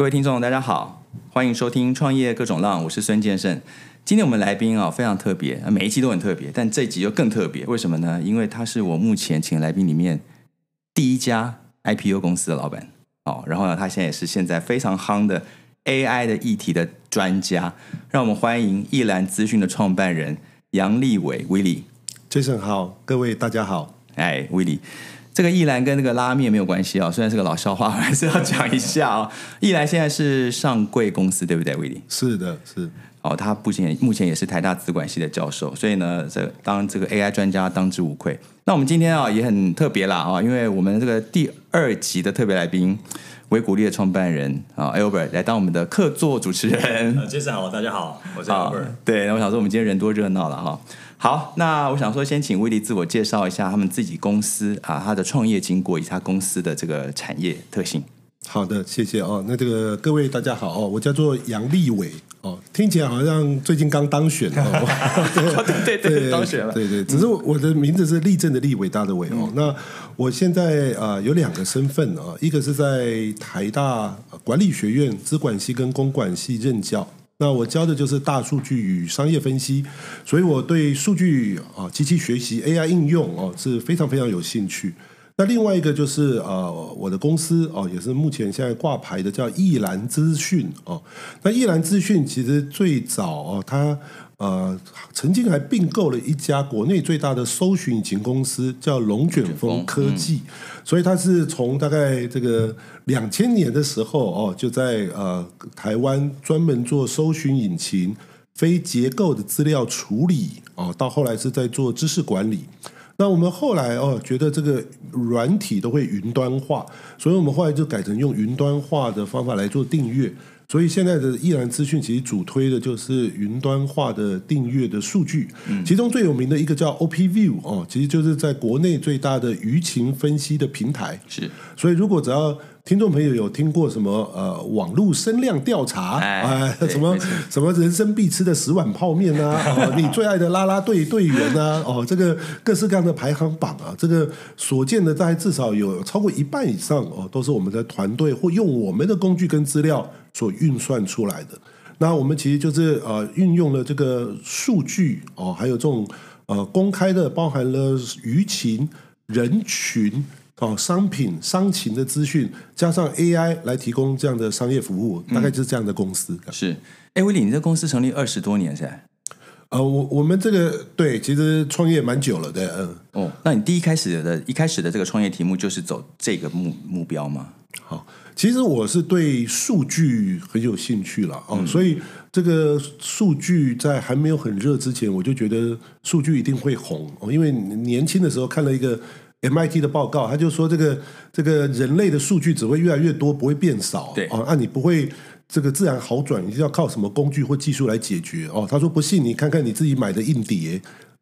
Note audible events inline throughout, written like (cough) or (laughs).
各位听众，大家好，欢迎收听《创业各种浪》，我是孙建胜。今天我们来宾啊非常特别，每一期都很特别，但这一集又更特别。为什么呢？因为他是我目前请来宾里面第一家 IPO 公司的老板哦。然后呢，他现在也是现在非常夯的 AI 的议题的专家。让我们欢迎易兰资讯的创办人杨立伟威利。Jason 好，各位大家好。哎，威利。这个易兰跟那个拉面没有关系啊，虽然是个老笑话，我还是要讲一下啊。(laughs) 易兰现在是上柜公司，对不对，威利？是的，是。哦，他目前目前也是台大资管系的教授，所以呢，这当这个 AI 专家当之无愧。那我们今天啊也很特别啦啊，因为我们这个第二集的特别来宾，维谷力的创办人啊，Albert 来当我们的客座主持人。Jason 好，大家好，我是 Albert。对，那我想说我们今天人多热闹了哈。好，那我想说，先请威利自我介绍一下他们自己公司啊，他的创业经过以及他公司的这个产业特性。好的，谢谢哦。那这个各位大家好哦，我叫做杨立伟哦，听起来好像最近刚当选哦。(laughs) (laughs) 对对对，当选了。对对，只是我的名字是立正的立，伟大的伟哦。那我现在啊有两个身份啊，一个是在台大管理学院资管系跟公管系任教。那我教的就是大数据与商业分析，所以我对数据啊、机器学习、AI 应用哦是非常非常有兴趣。那另外一个就是呃，我的公司哦，也是目前现在挂牌的叫易兰资讯哦。那易兰资讯其实最早哦，它。呃，曾经还并购了一家国内最大的搜寻引擎公司，叫龙卷风科技，所以它是从大概这个两千年的时候哦，就在呃台湾专门做搜寻引擎非结构的资料处理哦，到后来是在做知识管理。那我们后来哦，觉得这个软体都会云端化，所以我们后来就改成用云端化的方法来做订阅。所以现在的易然资讯其实主推的就是云端化的订阅的数据，其中最有名的一个叫 OPView 哦，其实就是在国内最大的舆情分析的平台。是，所以如果只要听众朋友有听过什么呃网络声量调查啊，什么什么人生必吃的十碗泡面啊，(laughs) 哦，你最爱的啦啦队队员啊，哦，这个各式各样的排行榜啊，这个所见的大概至少有超过一半以上哦，都是我们的团队或用我们的工具跟资料所运算出来的。那我们其实就是呃运用了这个数据哦，还有这种呃公开的，包含了舆情人群。哦，商品、商情的资讯，加上 AI 来提供这样的商业服务，大概就是这样的公司。是，哎，威利，你这公司成立二十多年，是吧？呃，我我们这个对，其实创业蛮久了的，嗯。哦，那你第一开始的一开始的这个创业题目就是走这个目目标吗？好，其实我是对数据很有兴趣了哦，所以这个数据在还没有很热之前，我就觉得数据一定会红哦，因为年轻的时候看了一个。MIT 的报告，他就说这个这个人类的数据只会越来越多，不会变少。对哦，那你不会这个自然好转，你要靠什么工具或技术来解决？哦，他说不信你看看你自己买的硬碟。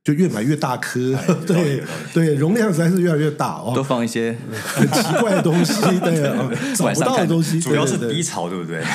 就越买越大颗，(laughs) 对对，容量实在是越来越大哦。多放一些很奇怪的东西，对啊，(laughs) 找不到的东西，主要是低潮，对不对？(laughs)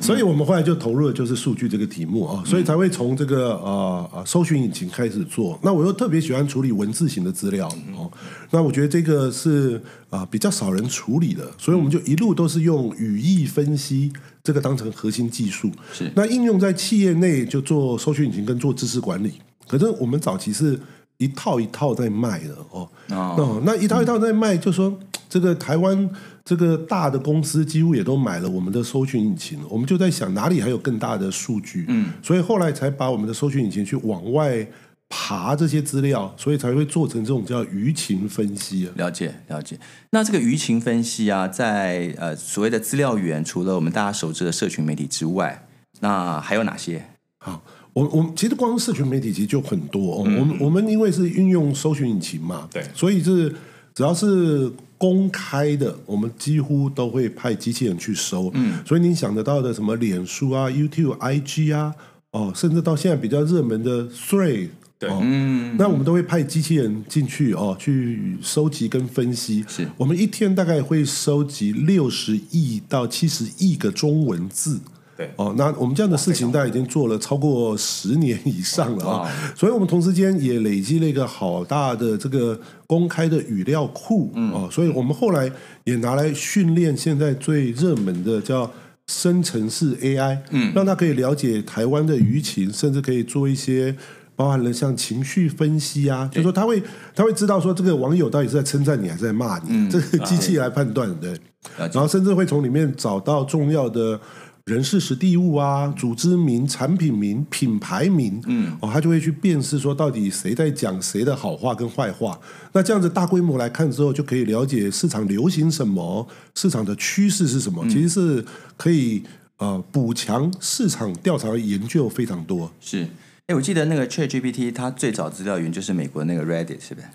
所以我们后来就投入的就是数据这个题目啊，所以才会从这个呃呃搜寻引擎开始做。那我又特别喜欢处理文字型的资料哦，那我觉得这个是啊比较少人处理的，所以我们就一路都是用语义分析。这个当成核心技术，是。那应用在企业内就做搜寻引擎跟做知识管理。可是我们早期是一套一套在卖的哦，哦，那一套一套在卖，就说这个台湾这个大的公司几乎也都买了我们的搜寻引擎，我们就在想哪里还有更大的数据，嗯，所以后来才把我们的搜寻引擎去往外。爬这些资料，所以才会做成这种叫舆情分析啊。了解了解。那这个舆情分析啊，在呃所谓的资料源，除了我们大家熟知的社群媒体之外，那还有哪些？好，我我们其实光社群媒体其实就很多。我们我们因为是运用搜寻引擎嘛，对，所以是只要是公开的，我们几乎都会派机器人去搜。嗯，所以你想得到的什么脸书啊、YouTube、IG 啊，哦，甚至到现在比较热门的 Three。对，嗯，那我们都会派机器人进去哦，去收集跟分析。是。我们一天大概会收集六十亿到七十亿个中文字。对。哦，那我们这样的事情，大概已经做了超过十年以上了啊、哇。所以我们同时间也累积了一个好大的这个公开的语料库哦，所以我们后来也拿来训练现在最热门的叫。生成式 AI，嗯，让它可以了解台湾的舆情，甚至可以做一些包含了像情绪分析啊，就说他会他会知道说这个网友到底是在称赞你还是在骂你，这个机器来判断，对，了解。然后甚至会从里面找到重要的人事实地物啊、组织名、产品名、品牌名，嗯，哦，他就会去辨识说到底谁在讲谁的好话跟坏话。那这样子大规模来看之后，就可以了解市场流行什么，市场的趋势是什么，其实是可以呃补强市场调查研究非常多。是，哎，我记得那个 ChatGPT 它最早资料源就是美国那个 Reddit 是不是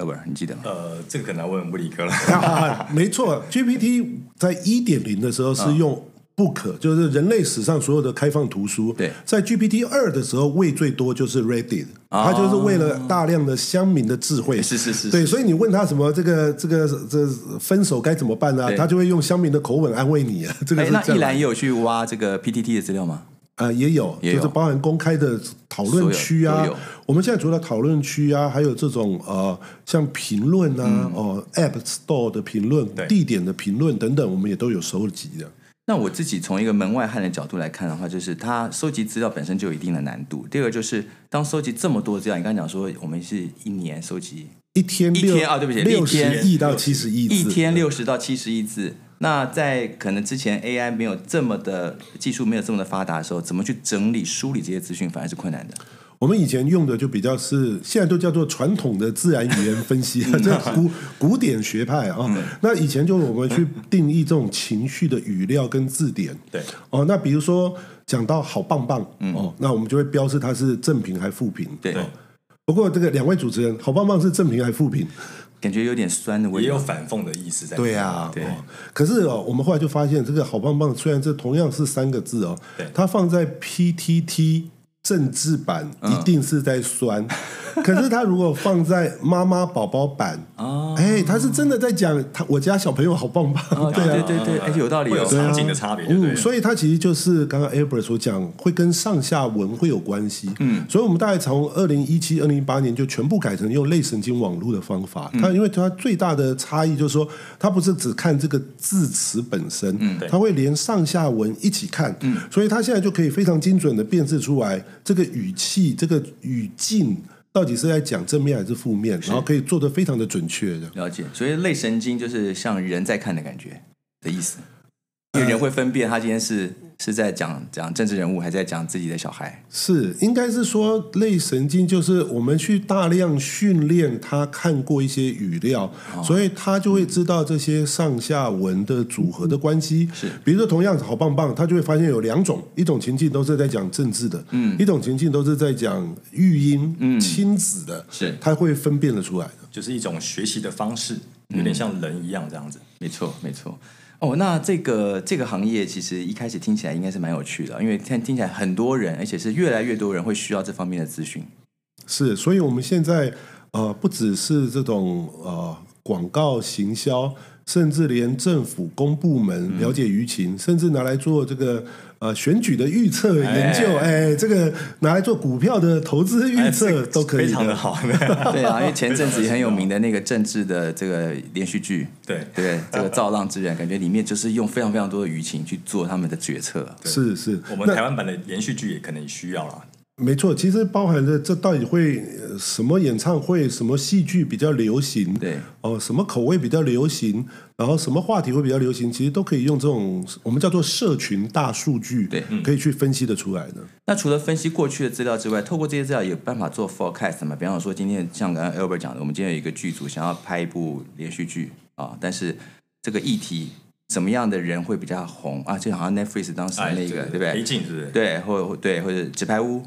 ？Albert，你记得吗？呃，这个可能要问布里克了。啊，没错，GPT 在一点零的时候是用 Book，、就是人类史上所有的开放图书。对在 GPT 二的时候，喂最多就是 Reddit，、它就是为了大量的乡民的智慧。是是是对，所以你问他什么这个这个这分手该怎么办呢、对他就会用乡民的口吻安慰你啊。这个哎，是这那一兰也有去挖这个 PTT 的资料吗？呃，也有，也有就是包含公开的讨论区啊。我们现在除了讨论区啊，还有这种呃，像评论啊，嗯哦，App Store 的评论、地点的评论等等，我们也都有收集的。那我自己从一个门外汉的角度来看的话，就是它收集资料本身就有一定的难度。第二个就是当收集这么多资料，你刚才讲说我们是一年收集一天一六天啊对不起六天十亿到七十亿字，一天六十到七十亿字。那在可能之前 AI 没有这么的技术没有这么的发达的时候，怎么去整理梳理这些资讯反而是困难的。我们以前用的就比较是，现在都叫做传统的自然语言分析，(laughs) 嗯这古古典学派啊。那以前就我们去定义这种情绪的语料跟字典。对，哦，那比如说讲到好棒棒，哦，那我们就会标示它是正评还负评。嗯对哦不过这个两位主持人，好棒棒是正评还是负评？感觉有点酸的味道。也有反讽的意思在。对呀、对哦可是哦，我们后来就发现，这个好棒棒虽然这同样是三个字哦对，它放在 PTT 政治版一定是在酸，(laughs) 可是他如果放在妈妈宝宝版，哦哎，他是真的在讲他我家小朋友好棒棒，哦，对对啊。对对对，哎，有道理哦。有场景的差别，嗯，？所以他其实就是刚刚 Albert 所讲，会跟上下文会有关系。嗯，所以我们大概从二零一七、二零一八年就全部改成用类神经网络的方法。它因为它最大的差异就是说，它不是只看这个字词本身，嗯，对它会连上下文一起看。嗯，所以它现在就可以非常精准的辨识出来这个语气、这个语境到底是在讲正面还是负面，然后可以做得非常的准确的。了解，所以类神经就是像人在看的感觉的意思，因为人会分辨他今天是是在讲讲政治人物，还是在讲自己的小孩。是，应该是说类神经就是我们去大量训练他看过一些语料，所以他就会知道这些上下文的组合的关系。是，比如说同样好棒棒，他就会发现有两种，一种情境都是在讲政治的，嗯，一种情境都是在讲育婴、嗯、亲子的，是他会分辨得出来的。就是一种学习的方式，有点像人一样这样子。没错，没错。哦，那这个这个行业其实一开始听起来应该是蛮有趣的，因为听听起来很多人，而且是越来越多人会需要这方面的资讯。是，所以我们现在呃，不只是这种呃广告行销，甚至连政府公部门了解舆情，甚至拿来做这个呃选举的预测研究，哎这个拿来做股票的投资预哎测都可以非常的好。(laughs) 对啊，因为前阵子也很有名的那个政治的这个连续剧，对对，这个《造浪之人》，感觉里面就是用非常非常多的舆情去做他们的决策。是是，我们台湾版的连续剧也可能需要啦。没错，其实包含着这到底会呃什么演唱会、什么戏剧比较流行，对，哦，什么口味比较流行，然后什么话题会比较流行，其实都可以用这种我们叫做社群大数据，对可以去分析的出来的。那除了分析过去的资料之外，透过这些资料有办法做 forecast 嘛？比方说，今天像刚刚 Albert 讲的，我们今天有一个剧组想要拍一部连续剧啊，但是这个议题怎么样的人会比较红啊？就好像 Netflix 当时那个，对不黑对？镜是不是？对，或或对，或者纸牌屋。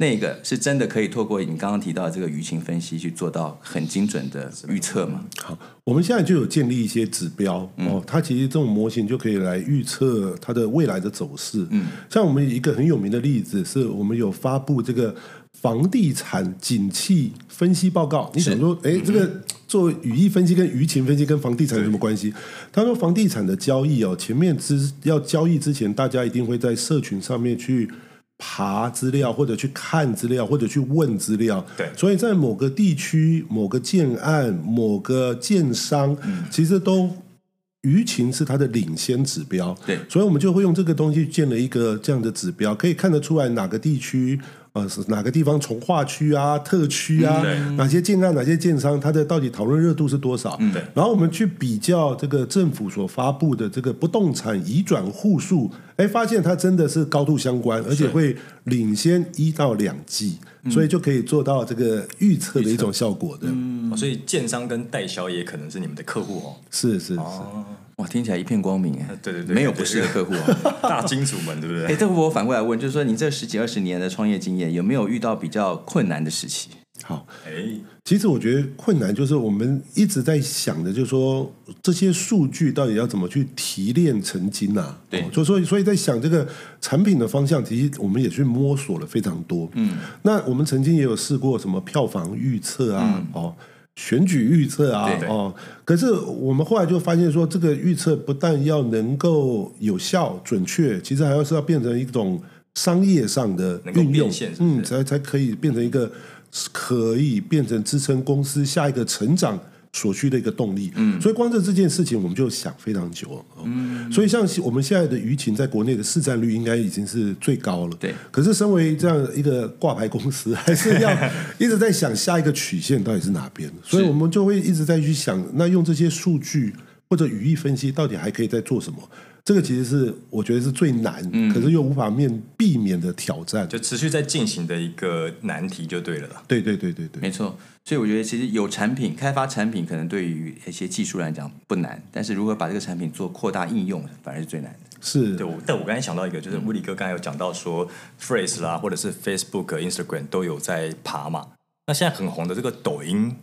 那个是真的可以透过你刚刚提到的这个舆情分析去做到很精准的预测吗？好，我们现在就有建立一些指标、嗯哦，它其实这种模型就可以来预测它的未来的走势。嗯，像我们一个很有名的例子，是我们有发布这个房地产景气分析报告。你想说，哎，这个做语义分析跟舆情分析跟房地产有什么关系？他说房地产的交易哦，前面之要交易之前，大家一定会在社群上面去爬资料，或者去看资料，或者去问资料。对所以在某个地区、某个建案、某个建商，其实都舆情是它的领先指标。对所以我们就会用这个东西建了一个这样的指标，可以看得出来哪个地区。呃，是哪个地方从化区啊、特区啊，对哪些建案、哪些建商，它的到底讨论热度是多少？对然后我们去比较这个政府所发布的这个不动产移转户数，哎，发现它真的是高度相关，而且会领先一到两季，所以就可以做到这个预测的一种效果的。哦所以建商跟代销也可能是你们的客户哦。是是是，哦，哇，听起来一片光明哎，对对对没有不是的客户啊。大金主们，对不对哎，对？这个我反过来问，就是说你这十几二十年的创业经验，有没有遇到比较困难的时期？好。哎，其实我觉得困难就是我们一直在想的，就是说这些数据到底要怎么去提炼成金啊？对哦就所以所以在想这个产品的方向，其实我们也去摸索了非常多。嗯，那我们曾经也有试过什么票房预测啊，哦。选举预测啊哦，可是我们后来就发现说，这个预测不但要能够有效准确，其实还要是要变成一种商业上的运用，是是嗯，才才可以变成一个可以变成支撑公司下一个成长所需的一个动力。嗯，所以光这这件事情，我们就想非常久。嗯，所以像我们现在的舆情在国内的市占率应该已经是最高了。对可是身为这样一个挂牌公司，还是要 (laughs) 一直在想下一个曲线到底是哪边，所以我们就会一直在去想，那用这些数据或者语义分析，到底还可以再做什么？这个其实是我觉得是最难，可是又无法面避免的挑战。就持续在进行的一个难题就对了啦。对对对对对，没错，所以我觉得其实有产品开发产品，可能对于一些技术来讲不难，但是如何把这个产品做扩大应用，反而是最难的。是对，我但我刚才想到一个，就是物理哥刚才有讲到说，Phrase 啦，或者是 Facebook、Instagram 都有在爬嘛。那现在很红的这个抖音，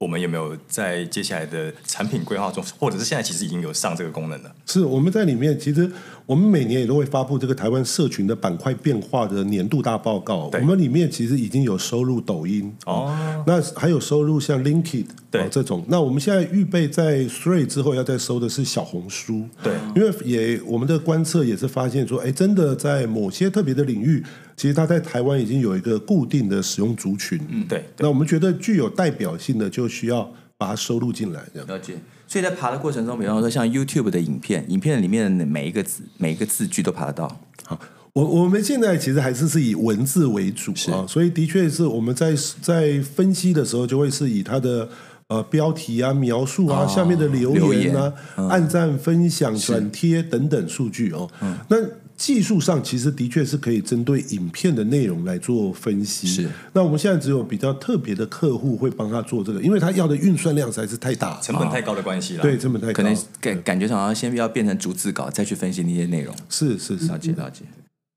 我们有没有在接下来的产品规划中，或者是现在其实已经有上这个功能了？是我们在里面，其实我们每年也都会发布这个台湾社群的板块变化的年度大报告。我们里面其实已经有收入抖音哦，那还有收入像 Linked 对哦这种。那我们现在预备在 Three 之后要再收的是小红书。对，因为也我们的观测也是发现说，哎，真的在某些特别的领域，其实它在台湾已经有一个固定的使用族群。嗯，对，那我们觉得具有代表性的，就需要把它收录进来。这样。了解。所以在爬的过程中，比方说像 YouTube 的影片，影片里面的每一个字、每一个字句都爬得到。好，我我们现在其实还是是以文字为主啊，所以的确是我们在在分析的时候，就会是以它的呃标题啊、描述啊、哦下面的留留言啊、言按赞、分享、转贴等等数据哦。嗯那技术上其实的确是可以针对影片的内容来做分析。是，那我们现在只有比较特别的客户会帮他做这个，因为他要的运算量实在是太大，成本太高的关系了。对，成本太高，可能感感觉上好像先要变成逐字稿，再去分析那些内容。是是是了解了解。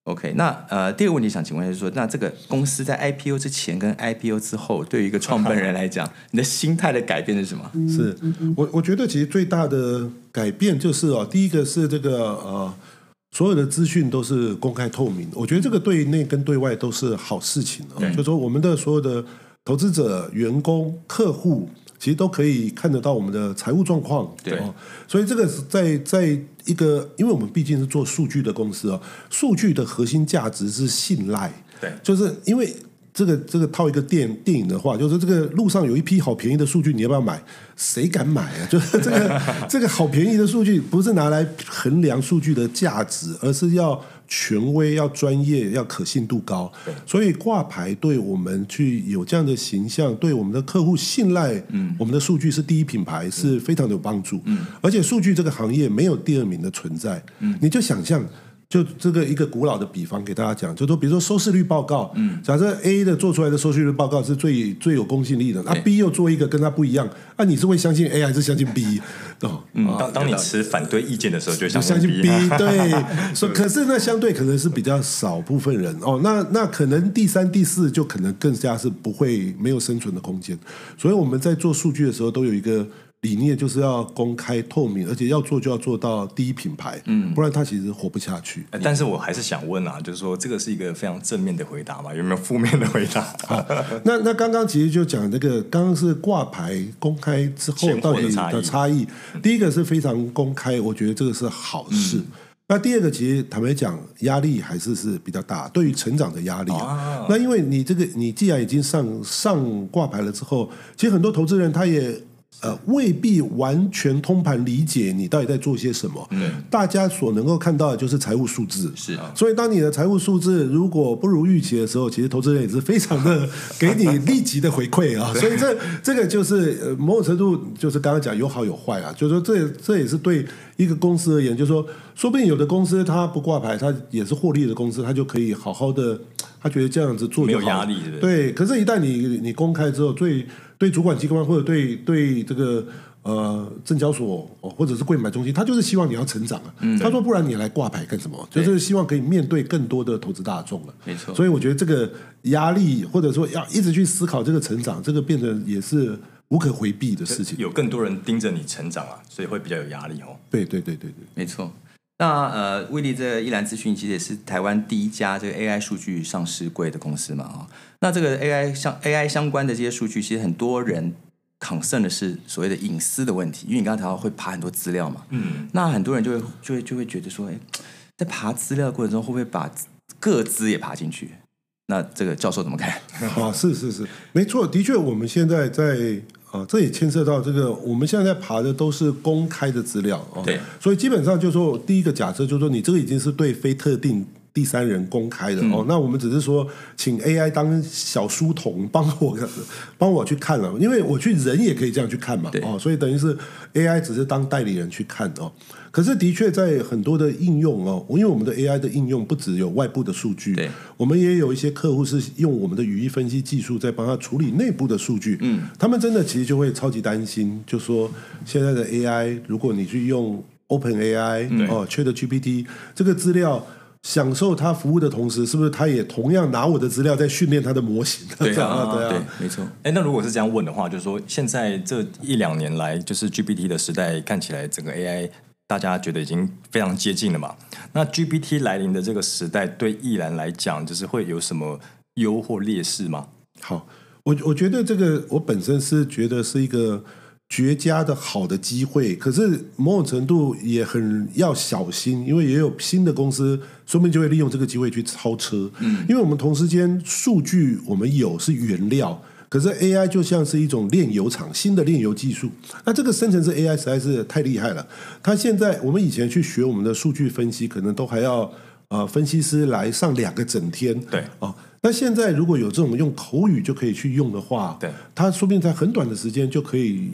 OK，那呃，第二个问题想请问就是说，那这个公司在 IPO 之前跟 IPO 之后，对于一个创办人来讲，你的心态的改变是什么？是我我觉得其实最大的改变就是哦，第一个是这个呃，所有的资讯都是公开透明，我觉得这个对内跟对外都是好事情啊。就说我们的所有的投资者、员工、客户。其实都可以看得到我们的财务状况，对哦，所以这个是在在一个，因为我们毕竟是做数据的公司哦，数据的核心价值是信赖，对就是因为这个这个套一个电电影的话，就是这个路上有一批好便宜的数据，你要不要买？谁敢买啊？(laughs) 就是这个这个好便宜的数据，不是拿来衡量数据的价值，而是要权威、要专业、要可信度高。所以挂牌对我们去有这样的形象，对我们的客户信赖，嗯，我们的数据是第一品牌，是非常的有帮助。嗯，而且数据这个行业没有第二名的存在。嗯，你就想象。就这个一个古老的比方给大家讲，就说比如说收视率报告，嗯，假设 A 的做出来的收视率报告是最最有公信力的，那 B 又做一个跟它不一样，那、你是会相信 A 还是相信 B？哦，嗯，当当你持反对意见的时候，就相信 B (laughs) 对，所以可是那相对可能是比较少部分人。哦，那那可能第三、第四就可能更加是不会没有生存的空间，所以我们在做数据的时候都有一个理念就是要公开透明，而且要做就要做到第一品牌，嗯，不然它其实活不下去。呃但是我还是想问啊，就是说这个是一个非常正面的回答嘛？有没有负面的回答？那那刚刚其实就讲这个，刚刚是挂牌公开之后到底的差异。第一个是非常公开，我觉得这个是好事。嗯那第二个，其实坦白讲，压力还是是比较大，对于成长的压力啊。啊那因为你这个，你既然已经上上挂牌了之后，其实很多投资人他也呃未必完全通盘理解你到底在做些什么。嗯大家所能够看到的就是财务数字。是啊所以，当你的财务数字如果不如预期的时候，其实投资人也是非常的 (laughs) 给你立即的回馈啊。所以这这个就是呃某种程度就是刚刚讲有好有坏啊，就是说这这也是对一个公司而言，就是说说不定有的公司它不挂牌，它也是获利的公司，它就可以好好的，他觉得这样子做没有压力对可是，一旦你你公开之后，对对主管机关或者对对这个呃证交所哦或者是柜买中心，他就是希望你要成长啊。他说不然你来挂牌干什么？就是希望可以面对更多的投资大众了。没错所以我觉得这个压力或者说要一直去思考这个成长，这个变得也是无可回避的事情。有更多人盯着你成长啊，所以会比较有压力哦。对对对对对。没错。那呃，威力这个一兰资讯其实也是台湾第一家这个 AI 数据上市柜的公司嘛啊、那这个 AI 相 AI 相关的这些数据，其实很多人 concern 的是所谓的隐私的问题，因为你刚才谈到会爬很多资料嘛，嗯，那很多人就会就会就会觉得说，哎，在爬资料的过程中会不会把各资也爬进去？那这个教授怎么看？啊，(laughs) 是是是，没错，的确，我们现在在啊，这也牵涉到这个，我们现在在爬的都是公开的资料哦，对，所以基本上就是说，第一个假设就是说，你这个已经是对非特定。第三人公开的、哦，那我们只是说请 AI 当小书童帮我帮我去看了，因为我去人也可以这样去看嘛，哦，所以等于是 AI 只是当代理人去看哦。可是的确在很多的应用哦，因为我们的 AI 的应用不只有外部的数据，对我们也有一些客户是用我们的语义分析技术在帮他处理内部的数据。嗯，他们真的其实就会超级担心，就说现在的 AI，如果你去用 Open AI、哦 Chat GPT 这个资料。享受它服务的同时，是不是他也同样拿我的资料在训练他的模型？对啊，对 (laughs) 对啊，，没错，哎，那如果是这样问的话，就是说现在这一两年来，就是 GPT 的时代，看起来整个 AI 大家觉得已经非常接近了嘛？那 GPT 来临的这个时代，对艺然来讲，就是会有什么优或劣势吗？好，我我觉得这个我本身是觉得是一个绝佳的好的机会，可是某种程度也很要小心，因为也有新的公司说不定就会利用这个机会去超车。嗯，因为我们同时间数据我们有是原料。可是 AI 就像是一种炼油厂，新的炼油技术。那这个生成式 AI 实在是太厉害了。它现在我们以前去学我们的数据分析，可能都还要呃分析师来上两个整天。对哦，那现在如果有这种用口语就可以去用的话，对，它说不定在很短的时间就可以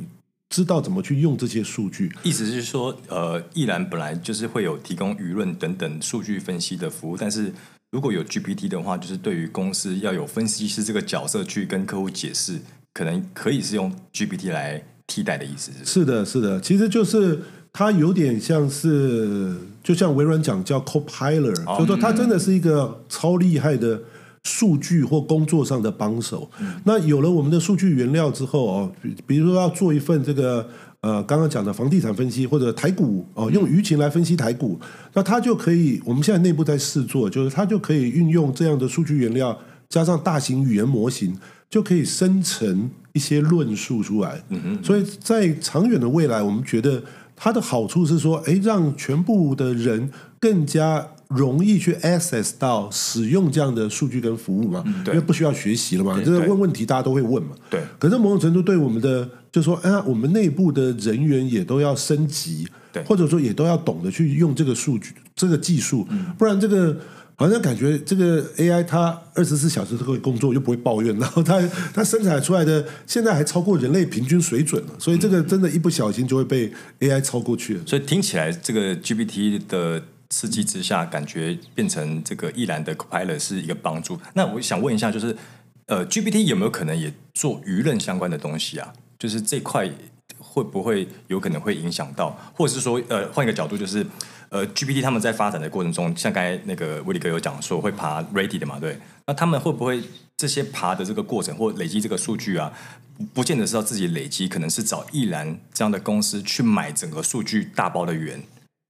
知道怎么去用这些数据。意思是说，呃，依然本来就是会有提供舆论等等数据分析的服务，但是如果有 GPT 的话，就是对于公司要有分析师这个角色去跟客户解释，可能可以是用 GPT 来替代的意思是的，是的，其实就是它有点像是，就像微软讲叫 Copilot，、哦就是说它真的是一个超厉害的数据或工作上的帮手。那有了我们的数据原料之后哦，比比如说要做一份这个。呃，刚刚讲的房地产分析或者台股哦，用舆情来分析台股，那它就可以，我们现在内部在试做，就是它就可以运用这样的数据原料，加上大型语言模型，就可以生成一些论述出来。嗯所以在长远的未来，我们觉得它的好处是说，哎，让全部的人更加容易去 access 到使用这样的数据跟服务嘛，对。因为不需要学习了嘛，就是问问题大家都会问嘛。对。可是某种程度对我们的，就说，哎、我们内部的人员也都要升级，对。或者说也都要懂得去用这个数据、这个技术，嗯。不然这个好像感觉这个 AI 它二十四小时都会工作，又不会抱怨，然后它它生产出来的现在还超过人类平均水准了，所以这个真的，一不小心就会被 AI 超过去了。所以听起来，这个 GPT 的刺激之下，感觉变成这个易然的 Copilot 是一个帮助。那我想问一下，就是呃，GPT 有没有可能也做舆论相关的东西啊？就是这块会不会有可能会影响到，或者是说，呃，换一个角度，就是呃，GPT 他们在发展的过程中，像刚才那个威利哥有讲说会爬 Ready 的嘛，对？那他们会不会这些爬的这个过程或累积这个数据啊，不见得是要自己累积，可能是找易兰这样的公司去买整个数据大包的源，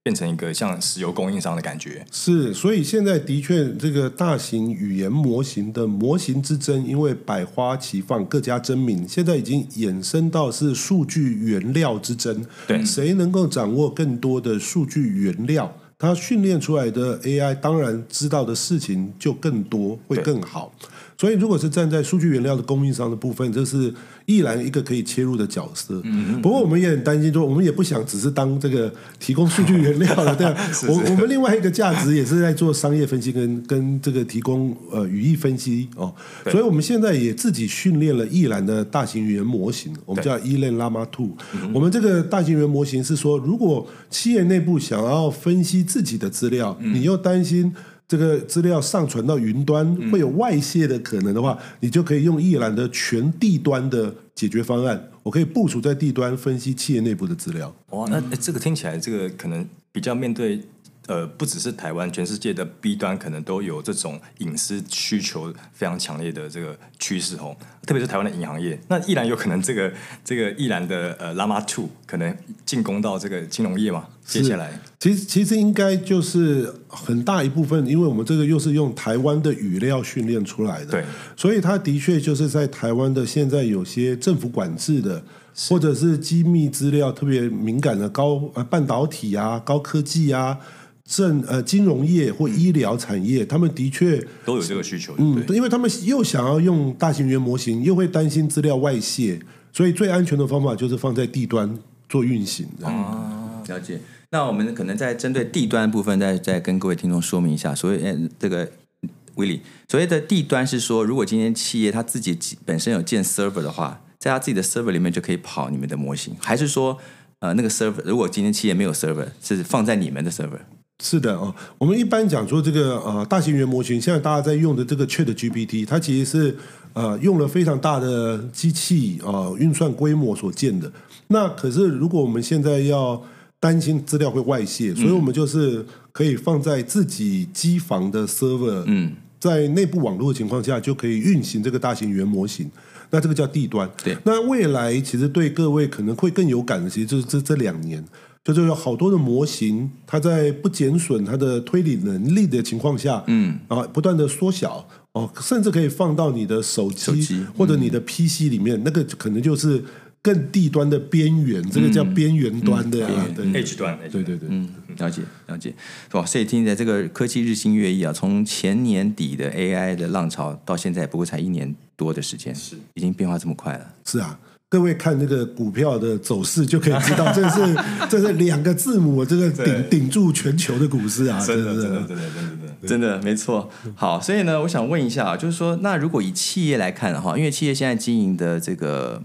变成一个像石油供应商的感觉。是，所以现在的确，这个大型语言模型的模型之争，因为百花齐放，各家争鸣，现在已经衍生到是数据原料之争。对谁能够掌握更多的数据原料，它训练出来的 AI 当然知道的事情就更多，会更好。所以，如果是站在数据原料的供应商的部分，这是易然一个可以切入的角色。嗯，不过我们也很担心说，我们也不想只是当这个提供数据原料的，(laughs) 对吧？我我们另外一个价值也是在做商业分析跟跟这个提供呃语义分析哦。对所以我们现在也自己训练了易然的大型语言模型，我们叫 e l a n Llama Two。我们这个大型语言模型是说，如果企业内部想要分析自己的资料，你又担心。这个资料上传到云端会有外泄的可能的话，你就可以用一览的全地端的解决方案，我可以部署在地端分析企业内部的资料。哇，那诶这个听起来，这个可能比较面对呃，不只是台湾，全世界的 B 端可能都有这种隐私需求非常强烈的这个趋势哦，特别是台湾的银行业。那依然有可能这个 (laughs) 这个依然的呃 Llama Two 可能进攻到这个金融业嘛？接下来其实其实应该就是很大一部分，因为我们这个又是用台湾的语料训练出来的，对，所以它的确就是在台湾的现在有些政府管制的，或者是机密资料特别敏感的高呃半导体啊、高科技啊、政呃金融业或医疗产业，他们的确都有这个需求，嗯对，，因为他们又想要用大型语言模型，又会担心资料外泄，所以最安全的方法就是放在地端做运行的。哦，了解。那我们可能在针对地端部分再再跟各位听众说明一下，所以呃这个威利所谓的地端是说，如果今天企业它自己本身有建 server 的话，在它自己的 server 里面就可以跑你们的模型，还是说呃那个 server 如果今天企业没有 server 是放在你们的 server？是的哦，我们一般讲说这个呃大型语言模型，现在大家在用的这个 Chat GPT，它其实是呃用了非常大的机器啊、呃运算规模所建的。那可是如果我们现在要担心资料会外泄，所以我们就是可以放在自己机房的 server，嗯，在内部网络的情况下就可以运行这个大型语言模型。那这个叫地端。对那未来其实对各位可能会更有感的，其实就是这这两年，就是有好多的模型，它在不减损它的推理能力的情况下，嗯，啊，不断的缩小哦，甚至可以放到你的手机或者你的 PC 里面，那个可能就是更地端的边缘，这个叫边缘端的啊，对 H 端，对对对，嗯，了解了解，哇！所以听起来这个科技日新月异啊，从前年底的 AI 的浪潮到现在，不过才一年多的时间，是已经变化这么快了。是啊。各位看那个股票的走势就可以知道，这是 (laughs) 这是两个字母，这个顶顶住全球的股市啊，真的真的真的真的真的。没错。好，所以呢，我想问一下啊，就是说，那如果以企业来看的话，因为企业现在经营的这个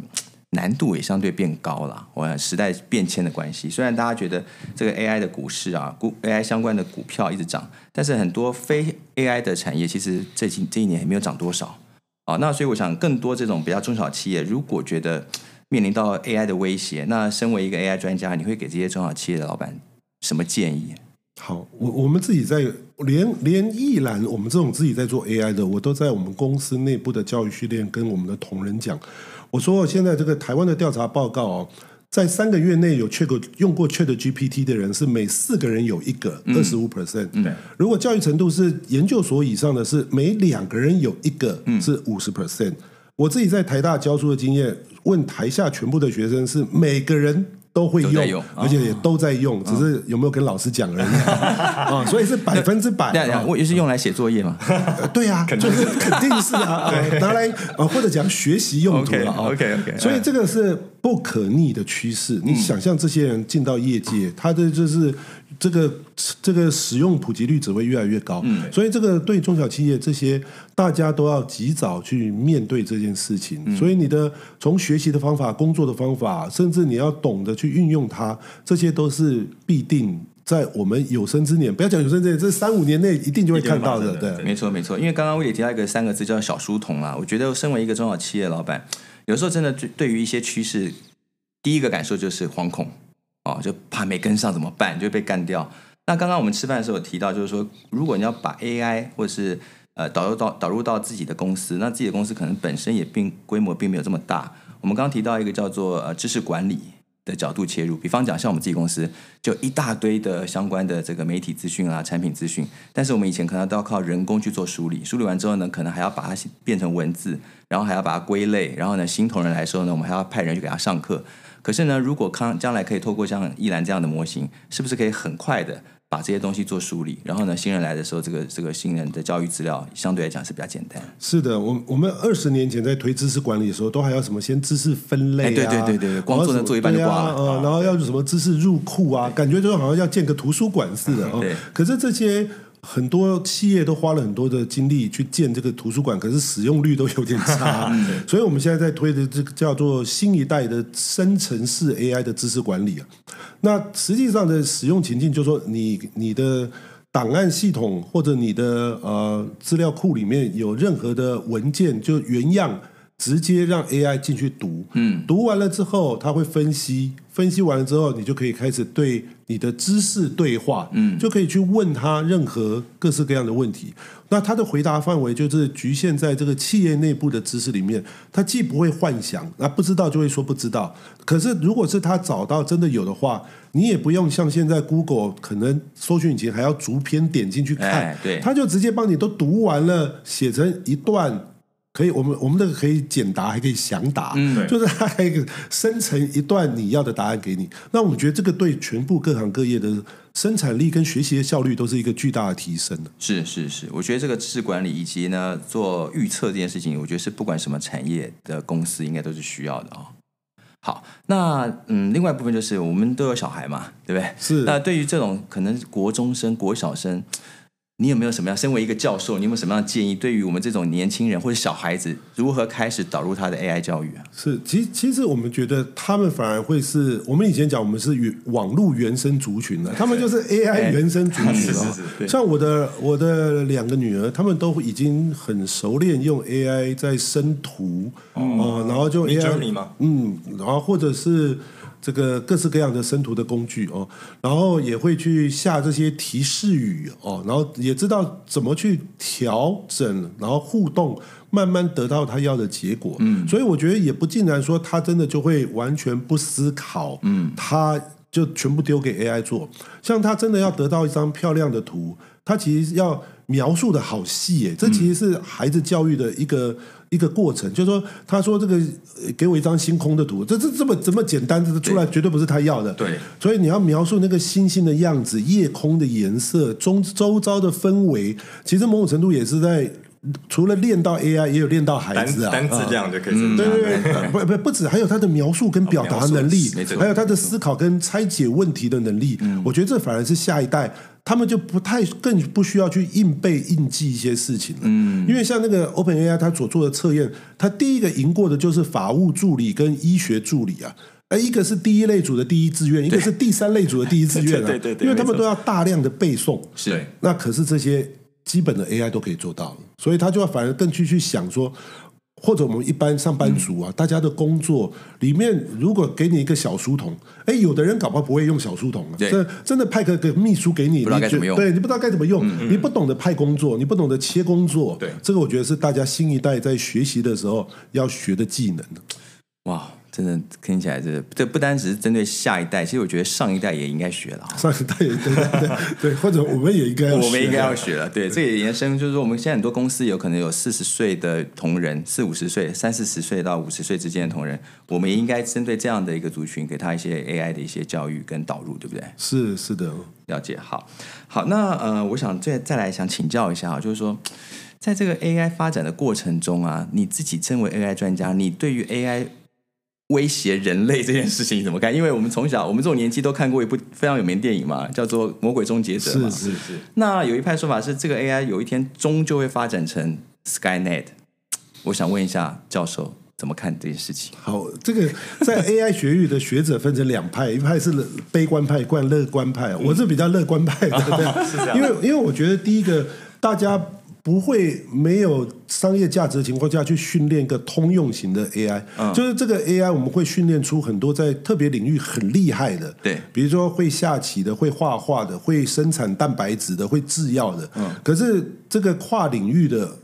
难度也相对变高了，我想时代变迁的关系。虽然大家觉得这个 AI 的股市啊，股 AI 相关的股票一直涨，但是很多非 AI 的产业其实最近这一年也没有涨多少啊。那所以我想，更多这种比较中小企业，如果觉得面临到 AI 的威胁，那身为一个 AI 专家，你会给这些中小企业的老板什么建议？好，我我们自己在连连一兰，我们这种自己在做 AI 的，我都在我们公司内部的教育训练跟我们的同仁讲，我说现在这个台湾的调查报告哦，在三个月内有 check 过用过 Chat GPT 的人是每四个人有一个，二十五 percent。对如果教育程度是研究所以上的是每两个人有一个，嗯是五十 percent。我自己在台大教书的经验，问台下全部的学生是每个人都会用，用而且也都在用，只是有没有跟老师讲而已啊，(laughs) 所以是百分之百。我也是用来写作业嘛。呃对啊，就是肯定是啊，(laughs) 呃拿来呃或者讲学习用途了啊。OK，OK，OK，所以这个是不可逆的趋势。你想象这些人进到业界，他的就是这个这个使用普及率只会越来越高。所以这个对中小企业这些大家都要及早去面对这件事情。所以你的从学习的方法、工作的方法，甚至你要懂得去运用它，这些都是必定。在我们有生之年，不要讲有生之年，这三五年内一定就会看到的。对，没错，没错，因为刚刚威里提到一个三个字叫小书童啦。我觉得身为一个中小企业老板，有时候真的对对于一些趋势，第一个感受就是惶恐哦，就怕没跟上怎么办，就被干掉。那刚刚我们吃饭的时候有提到，就是说，如果你要把 AI 或者是呃导入到导入到自己的公司，那自己的公司可能本身也并规模并没有这么大。我们刚刚提到一个叫做呃知识管理的角度切入，比方讲像我们自己公司就一大堆的相关的这个媒体资讯啊、产品资讯，但是我们以前可能都要靠人工去做梳理，梳理完之后呢，可能还要把它变成文字，然后还要把它归类，然后呢新同仁来说呢，我们还要派人去给他上课。可是呢，如果康将来可以透过像一兰这样的模型，是不是可以很快的把这些东西做梳理？然后呢，新人来的时候，这个这个新人的教育资料相对来讲是比较简单。是的，我我们二十年前在推知识管理的时候，都还要什么先知识分类啊，哎对对对对对光做能做一半就挂了啊呃然后要什么知识入库啊，感觉就好像要建个图书馆似的哦 (laughs) 对。可是这些。很多企业都花了很多的精力去建这个图书馆，可是使用率都有点差，(laughs) 所以我们现在在推的这个叫做新一代的生成式 AI 的知识管理啊。那实际上的使用情境，就是说你你的档案系统或者你的呃资料库里面有任何的文件，就原样直接让 AI 进去读，嗯，读完了之后，它会分析，分析完了之后，你就可以开始对你的知识对话，嗯，就可以去问他任何各式各样的问题。那他的回答范围就是局限在这个企业内部的知识里面，他既不会幻想，那不知道就会说不知道。可是如果是他找到真的有的话，你也不用像现在 Google 可能搜寻引擎还要逐篇点进去看，哎对他就直接帮你都读完了，写成一段。可以，我们我们那个可以简答，还可以详答，嗯就是它还可以生成一段你要的答案给你。那我们觉得这个对全部各行各业的生产力跟学习的效率都是一个巨大的提升的。是是是，我觉得这个知识管理以及呢做预测这件事情，我觉得是不管什么产业的公司应该都是需要的哦。好，那嗯，另外一部分就是我们都有小孩嘛，对不对？是那对于这种可能国中生、国小生，你有没有什么样？身为一个教授，你有没有什么样的建议？对于我们这种年轻人或者小孩子，如何开始导入他的 AI 教育啊？是，其其实我们觉得他们反而会是我们以前讲我们是原网络原生族群的，他们就是 AI 原生族 (laughs) 群是是啊是。像我的我的两个女儿，他们都已经很熟练用 AI 在生图嗯、然后就 AI 吗嗯，然后或者是这个各式各样的生图的工具哦，然后也会去下这些提示语哦，然后也知道怎么去调整，然后互动，慢慢得到他要的结果。嗯，所以我觉得也不尽然说他真的就会完全不思考，嗯，他就全部丢给 AI 做。像他真的要得到一张漂亮的图，他其实要描述的好细耶，这其实是孩子教育的一个。一个过程，就是说，他说这个呃给我一张星空的图，这这这么这么简单，这出来绝对不是他要的。对，所以你要描述那个星星的样子、夜空的颜色、周周遭的氛围，其实某种程度也是在除了练到 AI，也有练到孩单子啊。单字这样就可以对。对对，(laughs) 不不不止，还有他的描述跟表达能力还有他的思考跟拆解问题的能力。我觉得这反而是下一代他们就不太更不需要去硬背硬记一些事情了。嗯，因为像那个 OpenAI 它所做的测验，它第一个赢过的就是法务助理跟医学助理啊。呃，一个是第一类组的第一志愿，一个是第三类组的第一志愿啊。(laughs) 对对对对因为他们都要大量的背诵。是那可是这些基本的 AI 都可以做到了，所以他就要反而更去去想说，或者我们一般上班族啊，大家的工作里面，如果给你一个小书童，哎，有的人搞不好不会用小书童啊，对。这真的派个个秘书给你，你觉不知道该怎么用。对你不知道该怎么用，你不懂得派工作，你不懂得切工作，对。这个我觉得是大家新一代在学习的时候要学的技能。哇，真的听起来这这不单只是针对下一代，其实我觉得上一代也应该学了哈。上一代也对对对对，或者我们也应该我们应该要学了，对，这也延伸就是说，我们现在很多公司有可能有四十岁的同仁，四五十岁、三四十岁到五十岁之间的同仁，我们也应该针对这样的一个族群，给他一些 AI 的一些教育跟导入，对不对？是是的，了解，好，好，那呃，我想再再来想请教一下啊，就是说，在这个 AI 发展的过程中啊，你自己身为 AI 专家，你对于 AI 威胁人类这件事情怎么看？因为我们从小，我们这种年纪都看过一部非常有名的电影嘛，叫做《魔鬼终结者》嘛。是是是那有一派说法是，这个 AI 有一天终究会发展成 SkyNet。我想问一下教授，怎么看这件事情？好，这个在 AI 学域的学者分成两派，一派是悲观派，一派乐观派。我是比较乐观派的，(laughs) 对，因为因为我觉得第一个大家不会没有商业价值的情况下去训练一个通用型的 AI，、就是这个 AI 我们会训练出很多在特别领域很厉害的，对比如说会下棋的、会画画的、会生产蛋白质的、会制药的。嗯，可是这个跨领域的。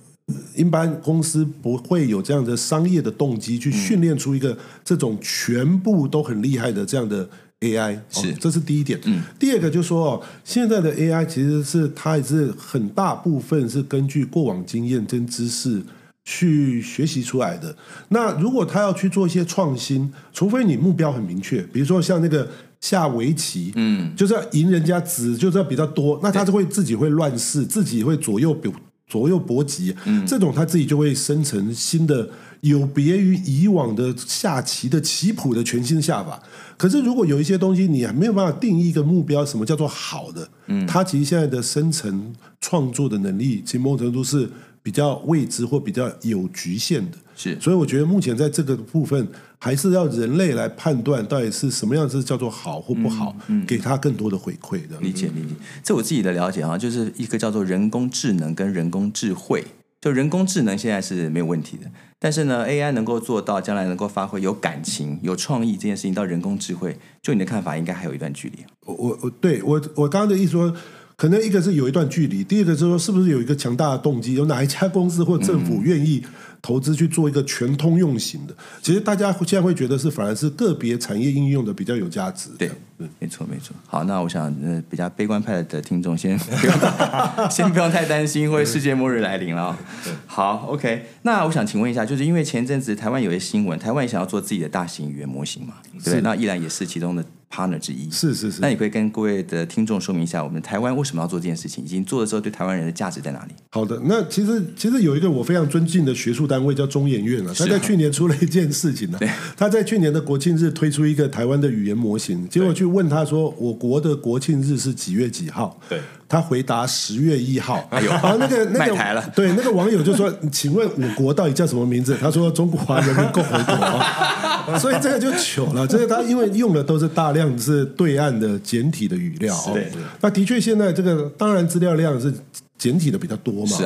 一般公司不会有这样的商业的动机去训练出一个这种全部都很厉害的这样的 AI，哦是这是第一点。嗯第二个就是说哦，现在的 AI 其实是它也是很大部分是根据过往经验跟知识去学习出来的。那如果他要去做一些创新，除非你目标很明确，比如说像那个下围棋，嗯，就是要赢人家子，就是要比较多，那他就会自己会乱试，自己会左右比左右搏击，嗯，这种他自己就会生成新的。有别于以往的下棋的棋谱的全新下法，可是如果有一些东西你还没有办法定义一个目标，什么叫做好的？嗯，他其实现在的生成创作的能力，其实某种程度是比较未知或比较有局限的。是所以我觉得目前在这个部分，还是要人类来判断到底是什么样子叫做好或不好，给他更多的回馈的。理解理解，这我自己的了解啊，就是一个叫做人工智能跟人工智慧。就人工智能现在是没有问题的，但是呢，AI 能够做到将来能够发挥有感情、有创意这件事情，到人工智慧，就你的看法，应该还有一段距离。我我我对我我刚刚的意思说，可能一个是有一段距离，第二个是说是不是有一个强大的动机，有哪一家公司或政府愿意投资去做一个全通用型的？其实大家现在会觉得是反而是个别产业应用的比较有价值。对，没错没错。好，那我想呃比较悲观派的听众先 (laughs) 不用先不用太担心，会世界末日来临了、哦。好，OK。那我想请问一下，就是因为前阵子台湾有一些新闻，台湾也想要做自己的大型语言模型嘛，对？那依然也是其中的 partner 之一。是是是那你可以跟各位的听众说明一下，我们台湾为什么要做这件事情，已经做了之后对台湾人的价值在哪里？好的，那其实其实有一个我非常尊敬的学术单位叫中研院啊，他在去年出了一件事情呢、(laughs) 对他在去年的国庆日推出一个台湾的语言模型，结果去问他说，我国的国庆日是几月几号？对，他回答十月一号。哎呦啊，那个那个卖台了对，那个网友就说，(laughs) 请问我国到底叫什么名字？他说中华人民共和国啊。所以这个就糗了，这个他因为用的都是大量是对岸的简体的语料。那的确现在这个当然资料量是简体的比较多嘛，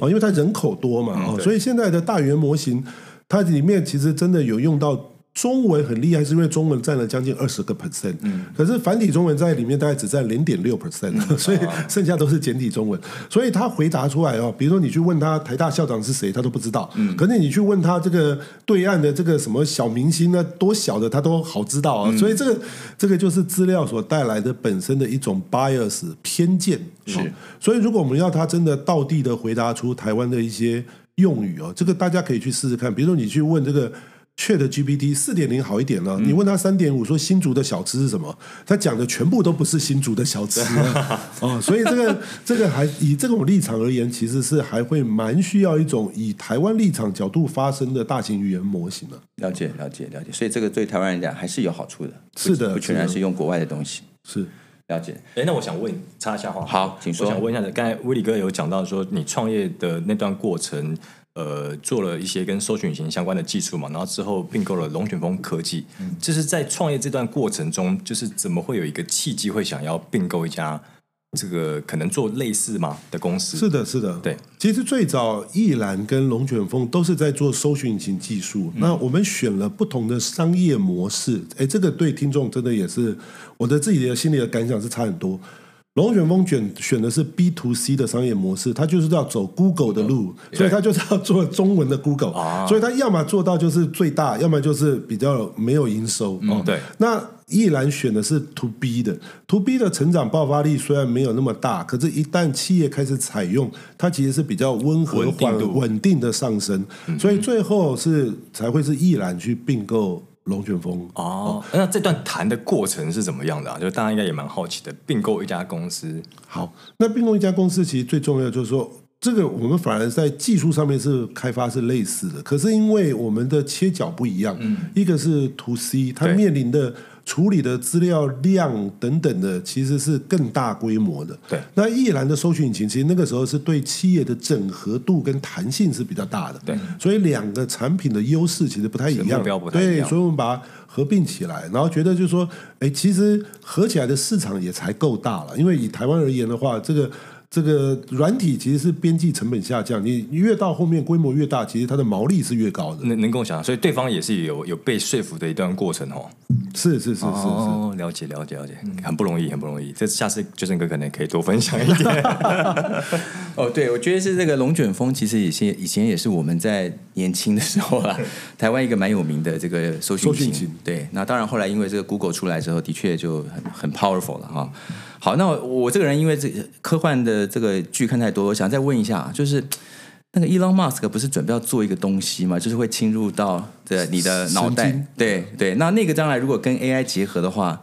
哦因为它人口多嘛，哦，所以现在的大语言模型，它里面其实真的有用到中文很厉害，是因为中文占了将近二十个 percent，嗯，可是繁体中文在里面大概只占零点六 (laughs) percent，所以剩下都是简体中文，所以他回答出来哦，比如说你去问他台大校长是谁，他都不知道，嗯，可是你去问他这个对岸的这个什么小明星呢，多小的他都好知道啊，所以这个这个就是资料所带来的本身的一种 bias 偏见，是、所以如果我们要他真的到地的回答出台湾的一些用语哦，这个大家可以去试试看。比如说你去问这个 Chat GPT 四点零好一点了，你问他三点五说新竹的小吃是什么，他讲的全部都不是新竹的小吃啊。(laughs) 哦，所以这个这个还以这种立场而言，其实是还会蛮需要一种以台湾立场角度发生的大型语言模型的、了解了解了解，所以这个对台湾人讲还是有好处的，是的不全然是用国外的东西。是。了解，哎，那我想问，插一下话，好请说。我想问一下，刚才威利哥有讲到说，你创业的那段过程，呃，做了一些跟搜寻引擎相关的技术嘛，然后之后并购了龙卷风科技。嗯就是在创业这段过程中，就是怎么会有一个契机会想要并购一家这个可能做类似嘛的公司？是的，是的，对。其实最早易兰跟龙卷风都是在做搜寻引擎技术，那我们选了不同的商业模式，哎，这个对听众真的也是我的自己的心里的感想是差很多。龙卷风选选的是 B to C 的商业模式，它就是要走 Google 的路，所以它就是要做中文的 Google，、所以它要么做到就是最大，要么就是比较没有营收、哦。对，那易兰选的是 To B 的，To B 的成长爆发力虽然没有那么大，可是，一旦企业开始采用，它其实是比较温和、缓稳定的上升，所以最后是才会是易兰去并购龙卷风。哦，那这段谈的过程是怎么样的啊？就大家应该也蛮好奇的，并购一家公司，好，那并购一家公司其实最重要就是说，这个我们反而在技术上面是开发是类似的，可是因为我们的切角不一样，一个是 to C，它面临的处理的资料量等等的，其实是更大规模的。对，那一栏的搜寻引擎其实那个时候是对企业的整合度跟弹性是比较大的。对，所以两个产品的优势其实不太一样，是目标不太一对，所以我们把它合并起来，然后觉得就是说，哎，其实合起来的市场也才够大了。因为以台湾而言的话，这个这个软体其实是边际成本下降，你越到后面规模越大，其实它的毛利是越高的。能能跟我讲，所以对方也是有有被说服的一段过程哦。是是是是是，哦，了解了解了解，很不容易，很不容易。这下次就胜哥可能可以多分享一点。(laughs) 哦，对，我觉得是这个龙卷风，其实以前以前也是我们在年轻的时候啊，(laughs) 台湾一个蛮有名的这个搜寻引擎。对，那当然后来因为这个 Google 出来之后，的确就很很 powerful 了哈。好，那我这个人因为这科幻的这个剧看太多，我想再问一下，就是那个 Elon Musk 不是准备要做一个东西吗？就是会侵入到这你的脑袋，对对。那那个将来如果跟 AI 结合的话，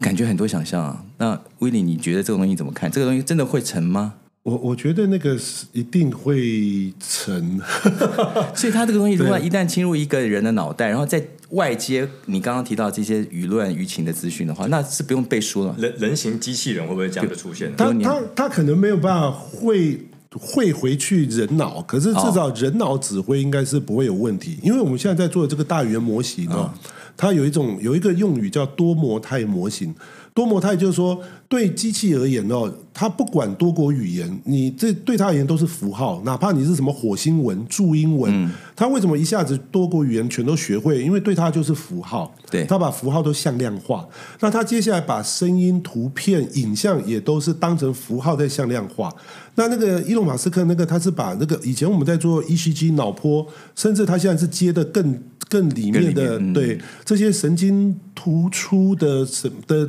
感觉很多想象啊。那威利，你觉得这个东西怎么看？这个东西真的会成吗？我我觉得那个是一定会沉，(laughs) 所以他这个东西如果一旦侵入一个人的脑袋，然后在外接你刚刚提到这些舆论舆情的资讯的话，那是不用背书了。人人形机器人会不会这样的出现？他他他可能没有办法会会回去人脑，可是至少人脑指挥应该是不会有问题，因为我们现在在做的这个大语言模型啊，它有一种有一个用语叫多模态模型。多模态就是说，对机器而言哦，它不管多国语言，你这对它而言都是符号，哪怕你是什么火星文、注音文，它为什么一下子多国语言全都学会？因为对它就是符号，对，它把符号都向量化。那它接下来把声音、图片、影像也都是当成符号在向量化。那那个伊隆马斯克那个，他是把那个以前我们在做 ECG 脑波，甚至他现在是接的更更里面的，对这些神经突出的什的。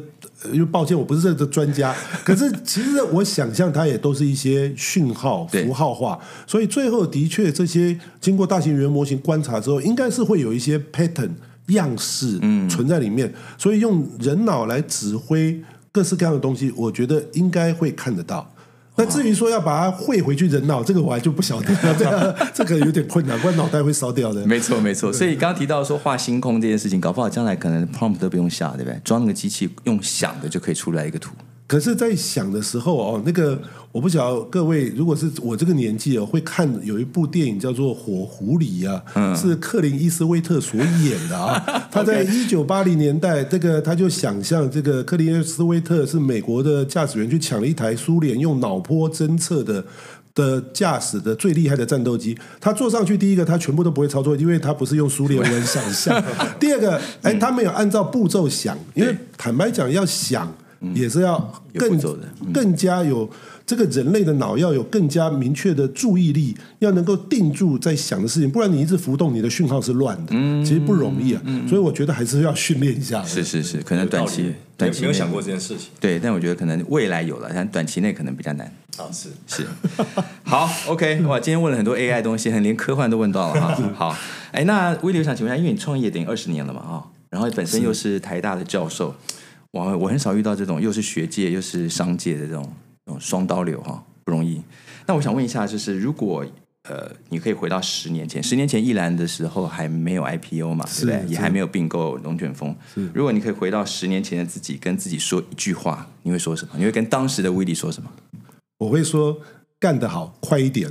因为抱歉，我不是这个专家。可是其实我想象，它也都是一些讯号符号化，所以最后的确这些经过大型语言模型观察之后，应该是会有一些 pattern 样式存在里面。所以用人脑来指挥各式各样的东西，我觉得应该会看得到。那至于说要把它汇回去人脑，这个我还就不晓得，(laughs) 这个这个有点困难，不然脑袋会烧掉的。没错，没错。所以刚刚提到说画星空这件事情，搞不好将来可能 prompt 都不用下，对不对？装那个机器用想的就可以出来一个图。可是，在想的时候哦，那个我不晓得各位，如果是我这个年纪哦，会看有一部电影叫做《火狐狸》啊，是克林伊斯威特所演的啊。(laughs) 他在一九八零年代，这个他就想象这个克林伊斯威特是美国的驾驶员去抢了一台苏联用脑波侦测的的驾驶的最厉害的战斗机。他坐上去，第一个他全部都不会操作，因为他不是用苏联文想象。(laughs) 第二个，哎，他没有按照步骤想，因为坦白讲要想。也是要更更加有这个人类的脑要有更加明确的注意力，要能够定住在想的事情，不然你一直浮动，你的讯号是乱的，其实不容易啊。所以我觉得还是要训练一下。是是是，可能短期短期没有想过这件事情。对，但我觉得可能未来有了，但短期内可能比较难。啊，是是。好，OK，(laughs) 哇，今天问了很多 AI 东西，连科幻都问到了哈。(laughs) 好，哎，那威廉想请问一下，因为你创业等于二十年了嘛，啊，然后本身又是台大的教授。我我很少遇到这种又是学界又是商界的这种双刀流哈，不容易。那我想问一下，就是如果呃，你可以回到十年前，十年前一兰的时候还没有 IPO 嘛，对不对？也还没有并购龙卷风。如果你可以回到十年前的自己，跟自己说一句话，你会说什么？你会跟当时的威利说什么？我会说。干得好，快一点！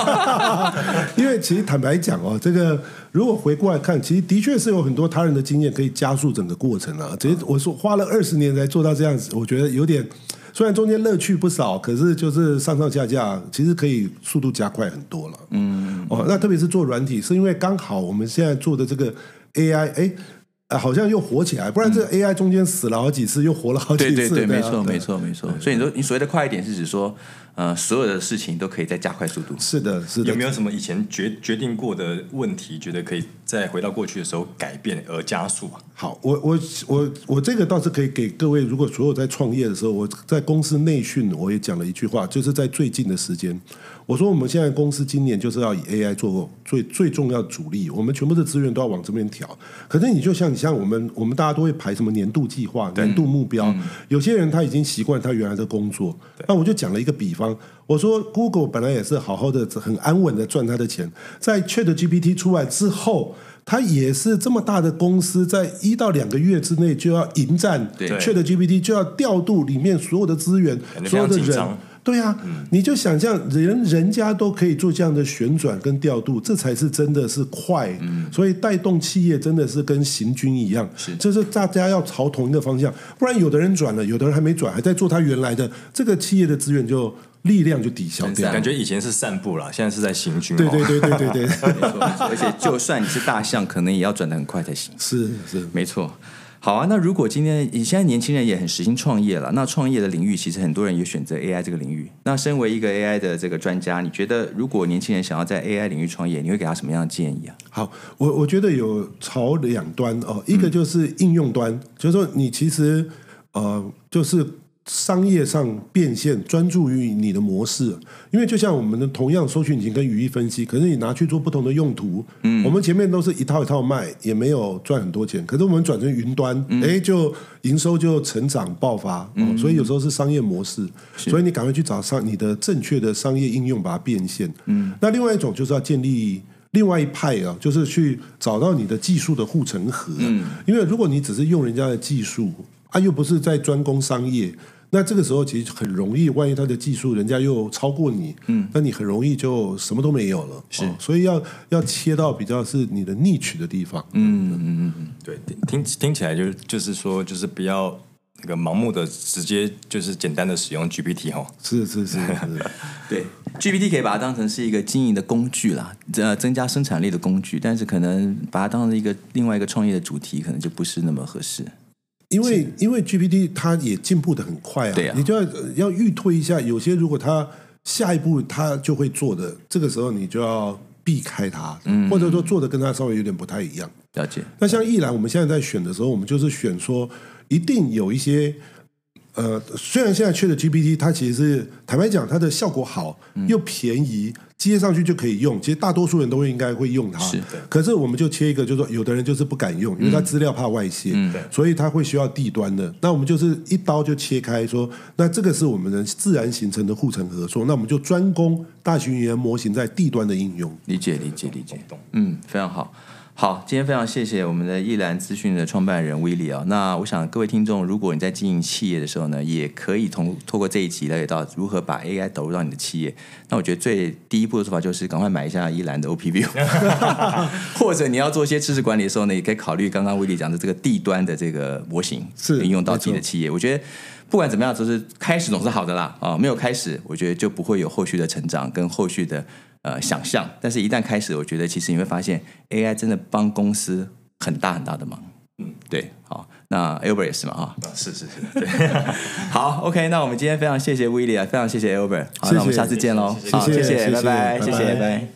(laughs) 因为其实坦白讲哦，这个如果回过来看，其实的确是有很多他人的经验可以加速整个过程啊。只是我说花了二十年才做到这样子，我觉得有点，虽然中间乐趣不少，可是就是上上下下，其实可以速度加快很多了。嗯，哦，那特别是做软体，是因为刚好我们现在做的这个 AI，哎。啊，好像又活起来，不然这 AI 中间死了好几次，又活了好几次。对对对，没错没错没错。所以你说你所谓的快一点，是指说，呃，所有的事情都可以再加快速度。是的，是的。有没有什么以前决决定过的问题，觉得可以再回到过去的时候改变而加速啊？好，我我我我这个倒是可以给各位，如果所有在创业的时候，我在公司内训，我也讲了一句话，就是在最近的时间。我说，我们现在公司今年就是要以 AI 做最最重要的主力，我们全部的资源都要往这边调。可是，你就像你像我们，我们大家都会排什么年度计划、年度目标。有些人他已经习惯他原来的工作，那我就讲了一个比方，我说 Google 本来也是好好的、很安稳的赚他的钱，在 Chat GPT 出来之后，他也是这么大的公司，在一到两个月之内就要迎战 Chat GPT，就要调度里面所有的资源，所有的人。对啊，你就想象人人家都可以做这样的旋转跟调度，这才是真的是快。所以带动企业真的是跟行军一样，是就是大家要朝同一个方向，不然有的人转了，有的人还没转，还在做他原来的，这个企业的资源就力量就抵消掉。感觉以前是散步啦，现在是在行军、哦。对对对对对对，(laughs) 没错而且就算你是大象，可能也要转的很快才行。是是。没错。好啊，那如果今天你现在年轻人也很实行创业了，那创业的领域其实很多人也选择 AI 这个领域。那身为一个 AI 的这个专家，你觉得如果年轻人想要在 AI 领域创业，你会给他什么样的建议啊？好，我我觉得有朝两端哦，一个就是应用端，就是说你其实呃，就是商业上变现，专注于你的模式。因为就像我们的同样搜索引擎跟语义分析，可是你拿去做不同的用途，嗯，我们前面都是一套一套卖，也没有赚很多钱。可是我们转成云端，哎、就营收就成长爆发。哦，所以有时候是商业模式，所以你赶快去找上你的正确的商业应用，把它变现。嗯，那另外一种就是要建立。另外一派啊，就是去找到你的技术的护城河。嗯，因为如果你只是用人家的技术，啊，又不是在专攻商业，那这个时候其实很容易，万一他的技术人家又超过你，嗯，那你很容易就什么都没有了。是哦所以要要切到比较是你的 niche 的地方。嗯嗯嗯，对，听听起来就是就是说，就是不要那个盲目的直接就是简单的使用 GPT 哈。是是是是，(laughs) 对，GPT 可以把它当成是一个经营的工具啦，呃，增加生产力的工具，但是可能把它当成一个另外一个创业的主题，可能就不是那么合适。因为因为 GPT 它也进步的很快啊，对啊。你就要呃要预推一下，有些如果它下一步它就会做的，这个时候你就要避开它，嗯。或者说做的跟它稍微有点不太一样。了解，那像一兰，我们现在在选的时候，我们就是选说，一定有一些，呃，虽然现在缺的 GPT，它其实是坦白讲，它的效果好嗯。又便宜，接上去就可以用。其实大多数人都会应该会用它，是可是我们就切一个，就是说有的人就是不敢用，因为他资料怕外泄，嗯所以他会需要地端的。那我们就是一刀就切开说，那这个是我们的自然形成的护城河，说那我们就专攻大型语言模型在地端的应用。理解，理解，理解。嗯，非常好。好，今天非常谢谢我们的易兰资讯的创办人威利啊。那我想各位听众，如果你在经营企业的时候呢，也可以通透过这一集了解到如何把 AI 导入到你的企业。那我觉得最第一步的做法就是赶快买一下易兰的 OPV，(laughs) 或者你要做一些知识管理的时候呢，也可以考虑刚刚威利讲的这个地端的这个模型，是应用到自己的企业。我觉得不管怎么样，就是开始总是好的啦啊，没有开始，我觉得就不会有后续的成长跟后续的呃想象。但是，一旦开始，我觉得其实你会发现 AI 真的帮公司很大很大的忙。嗯，对，好，那 Albert 也是嘛啊，是是是，对，(laughs) 好，OK，那我们今天非常谢谢威利啊，非常谢谢 Albert，好，那我们下次见喽，好，谢谢谢拜拜，谢谢，拜。